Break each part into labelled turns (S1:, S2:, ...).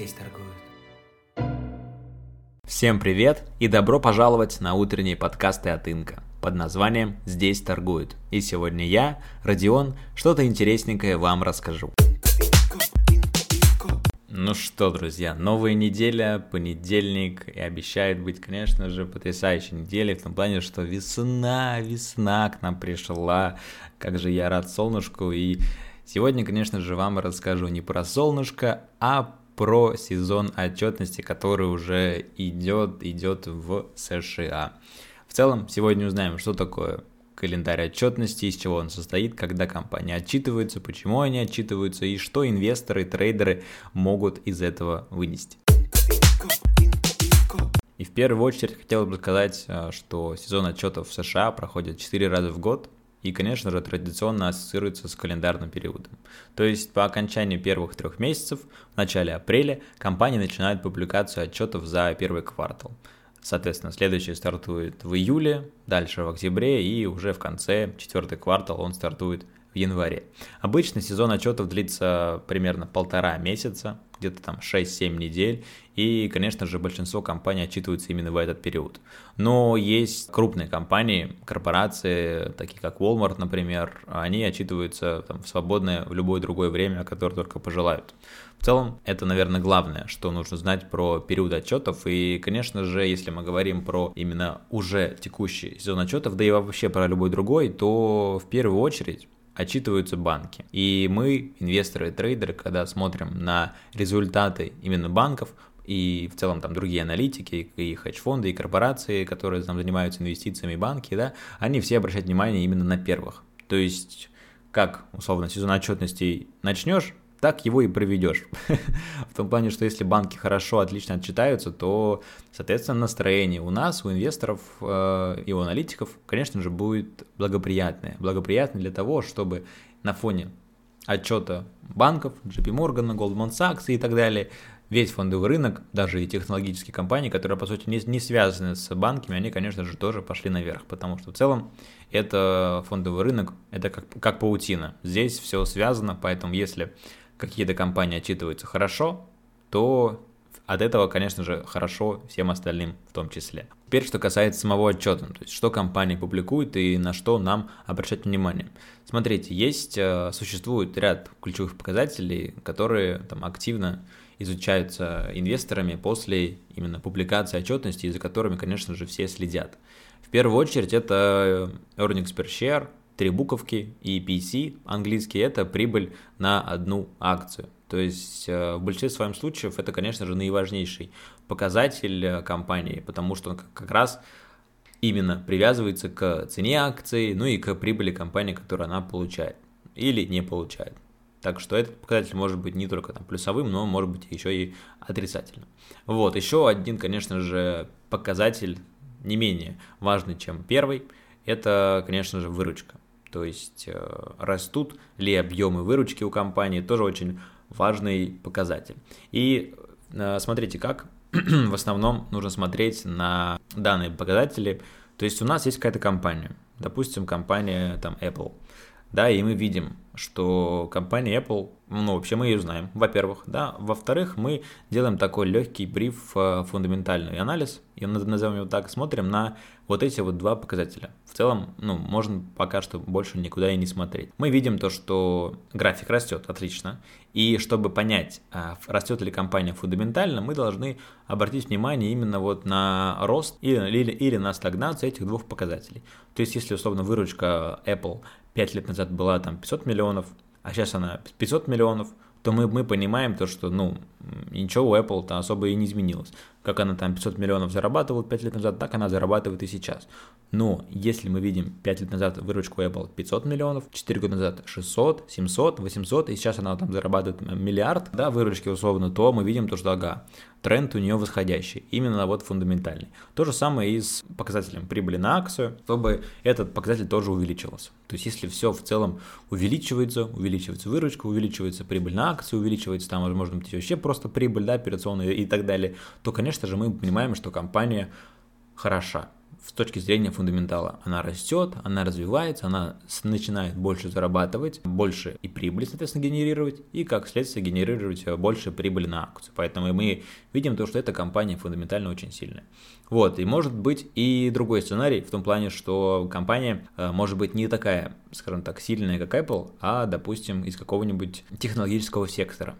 S1: здесь торгуют.
S2: Всем привет и добро пожаловать на утренние подкасты от Инка под названием «Здесь торгуют». И сегодня я, Родион, что-то интересненькое вам расскажу. Ну что, друзья, новая неделя, понедельник, и обещает быть, конечно же, потрясающей неделей, в том плане, что весна, весна к нам пришла, как же я рад солнышку, и сегодня, конечно же, вам расскажу не про солнышко, а про сезон отчетности, который уже идет, идет в США. В целом, сегодня узнаем, что такое календарь отчетности, из чего он состоит, когда компании отчитываются, почему они отчитываются и что инвесторы, трейдеры могут из этого вынести. И в первую очередь хотел бы сказать, э, что сезон отчетов в США проходит 4 раза в год, и, конечно же, традиционно ассоциируется с календарным периодом. То есть по окончанию первых трех месяцев, в начале апреля, компании начинают публикацию отчетов за первый квартал. Соответственно, следующий стартует в июле, дальше в октябре и уже в конце, четвертый квартал, он стартует в январе. Обычно сезон отчетов длится примерно полтора месяца, где-то там 6-7 недель, и, конечно же, большинство компаний отчитываются именно в этот период. Но есть крупные компании, корпорации, такие как Walmart, например, они отчитываются там, в свободное, в любое другое время, которое только пожелают. В целом, это, наверное, главное, что нужно знать про период отчетов. И, конечно же, если мы говорим про именно уже текущий сезон отчетов, да и вообще про любой другой, то в первую очередь отчитываются банки. И мы, инвесторы и трейдеры, когда смотрим на результаты именно банков, и в целом там другие аналитики, и хедж-фонды, и корпорации, которые там занимаются инвестициями, банки, да, они все обращают внимание именно на первых. То есть, как, условно, сезон отчетности начнешь, так его и проведешь. в том плане, что если банки хорошо, отлично отчитаются, то, соответственно, настроение у нас, у инвесторов э, и у аналитиков, конечно же, будет благоприятное. Благоприятное для того, чтобы на фоне отчета банков, JP Morgan, Goldman Sachs и так далее, весь фондовый рынок, даже и технологические компании, которые, по сути, не, не связаны с банками, они, конечно же, тоже пошли наверх, потому что в целом это фондовый рынок, это как, как паутина. Здесь все связано, поэтому если какие-то компании отчитываются хорошо, то от этого, конечно же, хорошо всем остальным в том числе. Теперь, что касается самого отчета, то есть что компании публикуют и на что нам обращать внимание. Смотрите, есть, э, существует ряд ключевых показателей, которые там активно изучаются инвесторами после именно публикации отчетности, за которыми, конечно же, все следят. В первую очередь это earnings per share, три буковки, и PC английский – это прибыль на одну акцию. То есть э, в большинстве своем случаев это, конечно же, наиважнейший показатель э, компании, потому что он как раз именно привязывается к цене акции, ну и к прибыли компании, которую она получает или не получает. Так что этот показатель может быть не только там плюсовым, но может быть еще и отрицательным. Вот, еще один, конечно же, показатель не менее важный, чем первый, это, конечно же, выручка то есть э, растут ли объемы выручки у компании, тоже очень важный показатель. И э, смотрите, как в основном нужно смотреть на данные показатели. То есть у нас есть какая-то компания, допустим, компания там Apple, да, и мы видим, что компания Apple, ну, вообще мы ее знаем, во-первых, да, во-вторых, мы делаем такой легкий бриф, э, фундаментальный анализ, и назовем его так, смотрим на вот эти вот два показателя. В целом, ну, можно пока что больше никуда и не смотреть. Мы видим то, что график растет, отлично, и чтобы понять, а, растет ли компания фундаментально, мы должны обратить внимание именно вот на рост или, или, или на стагнацию этих двух показателей. То есть, если, условно, выручка Apple 5 лет назад была там 500 миллионов, а сейчас она 500 миллионов, то мы, мы понимаем то, что, ну, ничего у Apple-то особо и не изменилось. Как она там 500 миллионов зарабатывала 5 лет назад, так она зарабатывает и сейчас. Но если мы видим 5 лет назад выручку Apple 500 миллионов, 4 года назад 600, 700, 800, и сейчас она там зарабатывает миллиард, да, выручки условно, то мы видим то, что, ага, тренд у нее восходящий, именно вот фундаментальный. То же самое и с показателем прибыли на акцию, чтобы этот показатель тоже увеличивался. То есть если все в целом увеличивается, увеличивается выручка, увеличивается прибыль на акцию, увеличивается там, может быть, вообще просто прибыль, да, операционная и так далее, то, конечно же, мы понимаем, что компания хороша. с точки зрения фундаментала. Она растет, она развивается, она начинает больше зарабатывать, больше и прибыль, соответственно, генерировать, и как следствие генерировать э, больше прибыли на акцию. Поэтому мы видим то, что эта компания фундаментально очень сильная. Вот, и может быть и другой сценарий, в том плане, что компания э, может быть не такая, скажем так, сильная, как Apple, а, допустим, из какого-нибудь технологического сектора.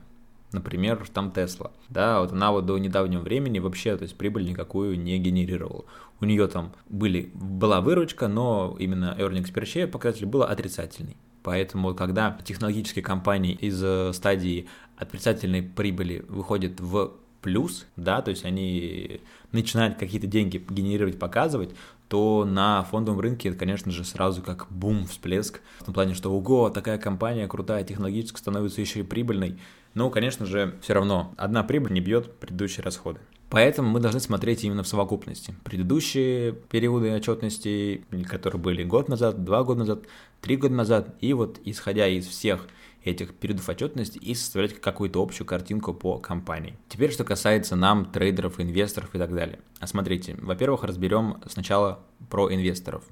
S2: Например, там Тесла. Да, вот она вот до недавнего времени вообще, то есть прибыль никакую не генерировала. У нее там были, была выручка, но именно earnings per share показатель был отрицательный. Поэтому, когда технологические компании из э, стадии отрицательной прибыли выходят в плюс, да, то есть они начинают какие-то деньги генерировать, показывать, то на фондовом рынке это, конечно же, сразу как бум, всплеск, в том плане, что ого, такая компания крутая, технологически становится еще и прибыльной. Но, конечно же, все равно одна прибыль не бьет предыдущие расходы. Поэтому мы должны смотреть именно в совокупности. Предыдущие периоды отчетности, которые были год назад, два года назад, три года назад, и вот исходя из всех этих периодов отчетности и составлять какую-то общую картинку по компании. Теперь, что касается нам, трейдеров, инвесторов и так далее. А смотрите, во-первых, разберем сначала про инвесторов.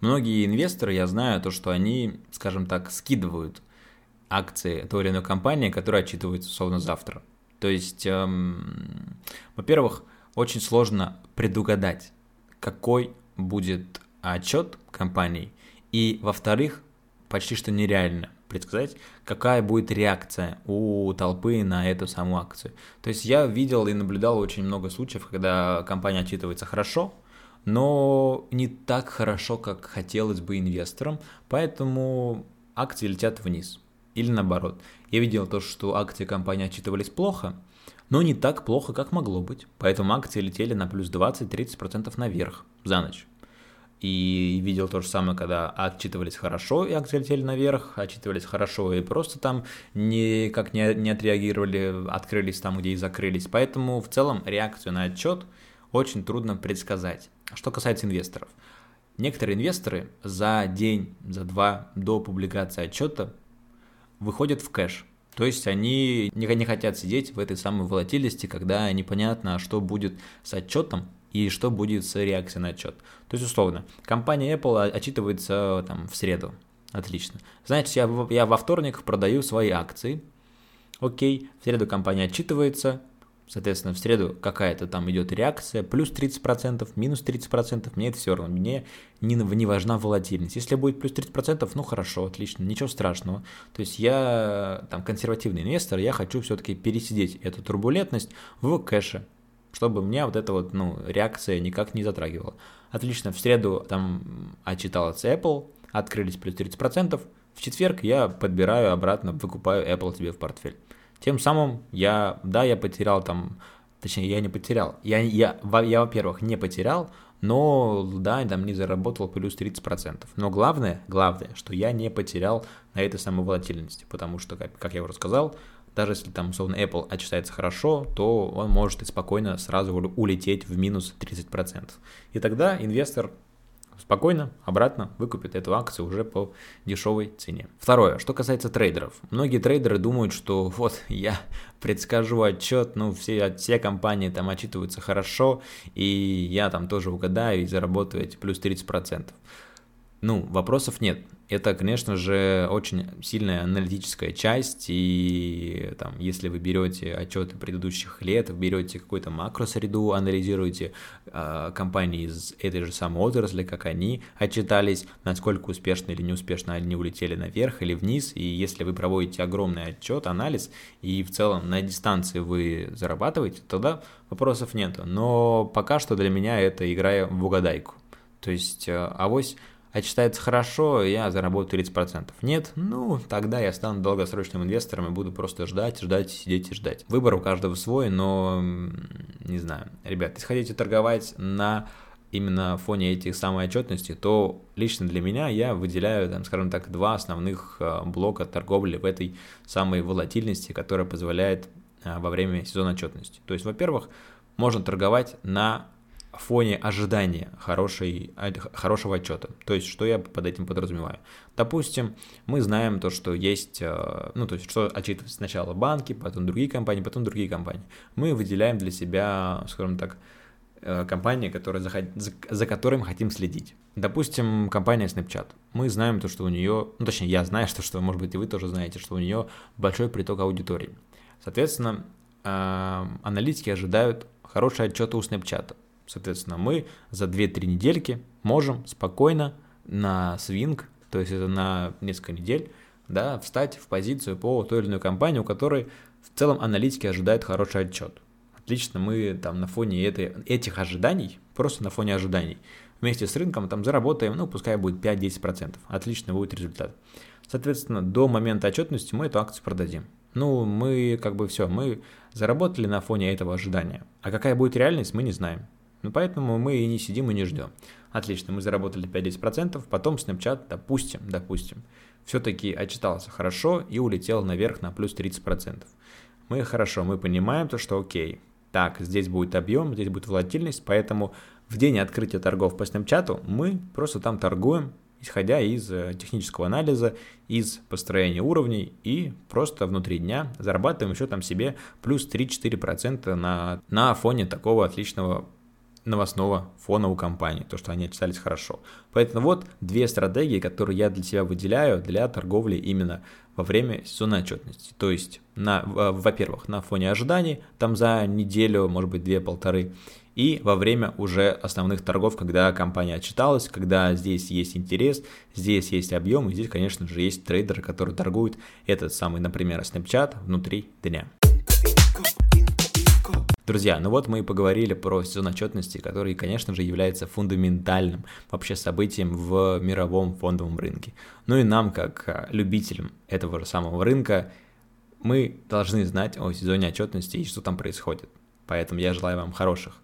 S2: Многие инвесторы, я знаю, то, что они, скажем так, скидывают акции той или иной компании, которая отчитывается, условно, завтра. То есть, эм, во-первых, очень сложно предугадать, какой будет отчет компании, и, во-вторых, почти что нереально предсказать, какая будет реакция у толпы на эту саму акцию. То есть я видел и наблюдал очень много случаев, когда компания отчитывается хорошо, но не так хорошо, как хотелось бы инвесторам, поэтому акции летят вниз. Или наоборот. Я видел то, что акции компании отчитывались плохо, но не так плохо, как могло быть. Поэтому акции летели на плюс 20-30% наверх за ночь. И видел то же самое, когда отчитывались хорошо, и акции наверх, отчитывались хорошо, и просто там никак не, не отреагировали, открылись там, где и закрылись. Поэтому в целом реакцию на отчет очень трудно предсказать. Что касается инвесторов. Некоторые инвесторы за день, за два до публикации отчета выходят в кэш. То есть они не, хотят сидеть в этой самой волатильности, когда непонятно, что будет с отчетом, и что будет с реакцией на отчет. То есть, условно, компания Apple отчитывается там в среду. Отлично. Значит, я, я во вторник продаю свои акции. Окей, в среду компания отчитывается, соответственно, в среду какая-то там идет реакция, плюс 30%, минус 30%, мне это все равно, мне не, не важна волатильность. Если будет плюс 30%, ну хорошо, отлично, ничего страшного. То есть я там консервативный инвестор, я хочу все-таки пересидеть эту турбулентность в кэше, чтобы меня вот эта вот, ну, реакция никак не затрагивала. Отлично, в среду там отчиталась Apple, открылись плюс 30%, в четверг я подбираю обратно, выкупаю Apple себе в портфель. Тем самым я, да, я потерял там, точнее, я не потерял, я, я, я во-первых, не потерял, но, да, там не заработал плюс 30%. Но главное, главное, что я не потерял на этой самой волатильности, потому что, как, как я уже сказал, даже если там, условно, Apple отчитается хорошо, то он может и спокойно сразу улететь в минус 30%. И тогда инвестор спокойно обратно выкупит эту акцию уже по дешевой цене. Второе, что касается трейдеров. Многие трейдеры думают, что вот я предскажу отчет, ну все, все компании там отчитываются хорошо, и я там тоже угадаю и заработаю эти плюс 30%. Ну, вопросов нет. Это, конечно же, очень сильная аналитическая часть, и там, если вы берете отчеты предыдущих лет, берете какую-то макросреду, анализируете э, компании из этой же самой отрасли, как они отчитались, насколько успешно или неуспешно они улетели наверх или вниз, и если вы проводите огромный отчет, анализ, и в целом на дистанции вы зарабатываете, тогда вопросов нет. Но пока что для меня это игра в угадайку. То есть э, авось а читается хорошо, я заработаю 30%. Нет, ну, тогда я стану долгосрочным инвестором и буду просто ждать, ждать, сидеть и ждать. Выбор у каждого свой, но, не знаю. Ребят, если хотите торговать на именно фоне этих самой отчетности, то лично для меня я выделяю, там, скажем так, два основных э, блока торговли в этой самой волатильности, которая позволяет э, во время сезона отчетности. То есть, во-первых, можно торговать на фоне ожидания хорошей, хорошего отчета. То есть, что я под этим подразумеваю? Допустим, мы знаем то, что есть, э, ну, то есть, что отчитывают сначала банки, потом другие компании, потом другие компании. Мы выделяем для себя, скажем так, э, компании, которые за, за, за хотим следить. Допустим, компания Snapchat. Мы знаем то, что у нее, ну точнее, я знаю, что, что, может быть, и вы тоже знаете, что у нее большой приток аудитории. Соответственно, э, аналитики ожидают хорошие отчеты у Snapchat. Соответственно, мы за 2-3 недельки можем спокойно на свинг, то есть это на несколько недель, да, встать в позицию по той или иной компании, у которой в целом аналитики ожидают хороший отчет. Отлично, мы там на фоне этой, этих ожиданий, просто на фоне ожиданий, вместе с рынком там заработаем, ну, пускай будет 5-10%. Отлично будет результат. Соответственно, до момента отчетности мы эту акцию продадим. Ну, мы как бы все, мы заработали на фоне этого ожидания. А какая будет реальность, мы не знаем. Ну, поэтому мы и не сидим и не ждем. Отлично, мы заработали 5-10%, потом Snapchat, допустим, допустим, все-таки отчитался хорошо и улетел наверх на плюс 30%. Мы хорошо, мы понимаем то, что окей, так, здесь будет объем, здесь будет волатильность, поэтому в день открытия торгов по Snapchat мы просто там торгуем, исходя из э, технического анализа, из построения уровней и просто внутри дня зарабатываем еще там себе плюс 3-4% на, на фоне такого отличного новостного фона у компании, то, что они отчитались хорошо. Поэтому вот две стратегии, которые я для себя выделяю для торговли именно во время сезонной отчетности. То есть, на, во-первых, на фоне ожиданий, там за неделю, может быть, две-полторы, и во время уже основных торгов, когда компания отчиталась, когда здесь есть интерес, здесь есть объем, и здесь, конечно же, есть трейдеры, которые торгуют этот самый, например, Snapchat внутри дня. Друзья, ну вот мы и поговорили про сезон отчетности, который, конечно же, является фундаментальным вообще событием в мировом фондовом рынке. Ну и нам, как а, любителям этого же самого рынка, мы должны знать о сезоне отчетности и что там происходит. Поэтому я желаю вам хороших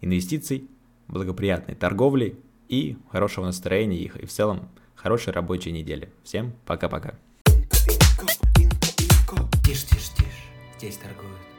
S2: инвестиций, благоприятной торговли и хорошего настроения их, и в целом хорошей рабочей недели. Всем пока-пока. Тише, тише, тише. Здесь торгуют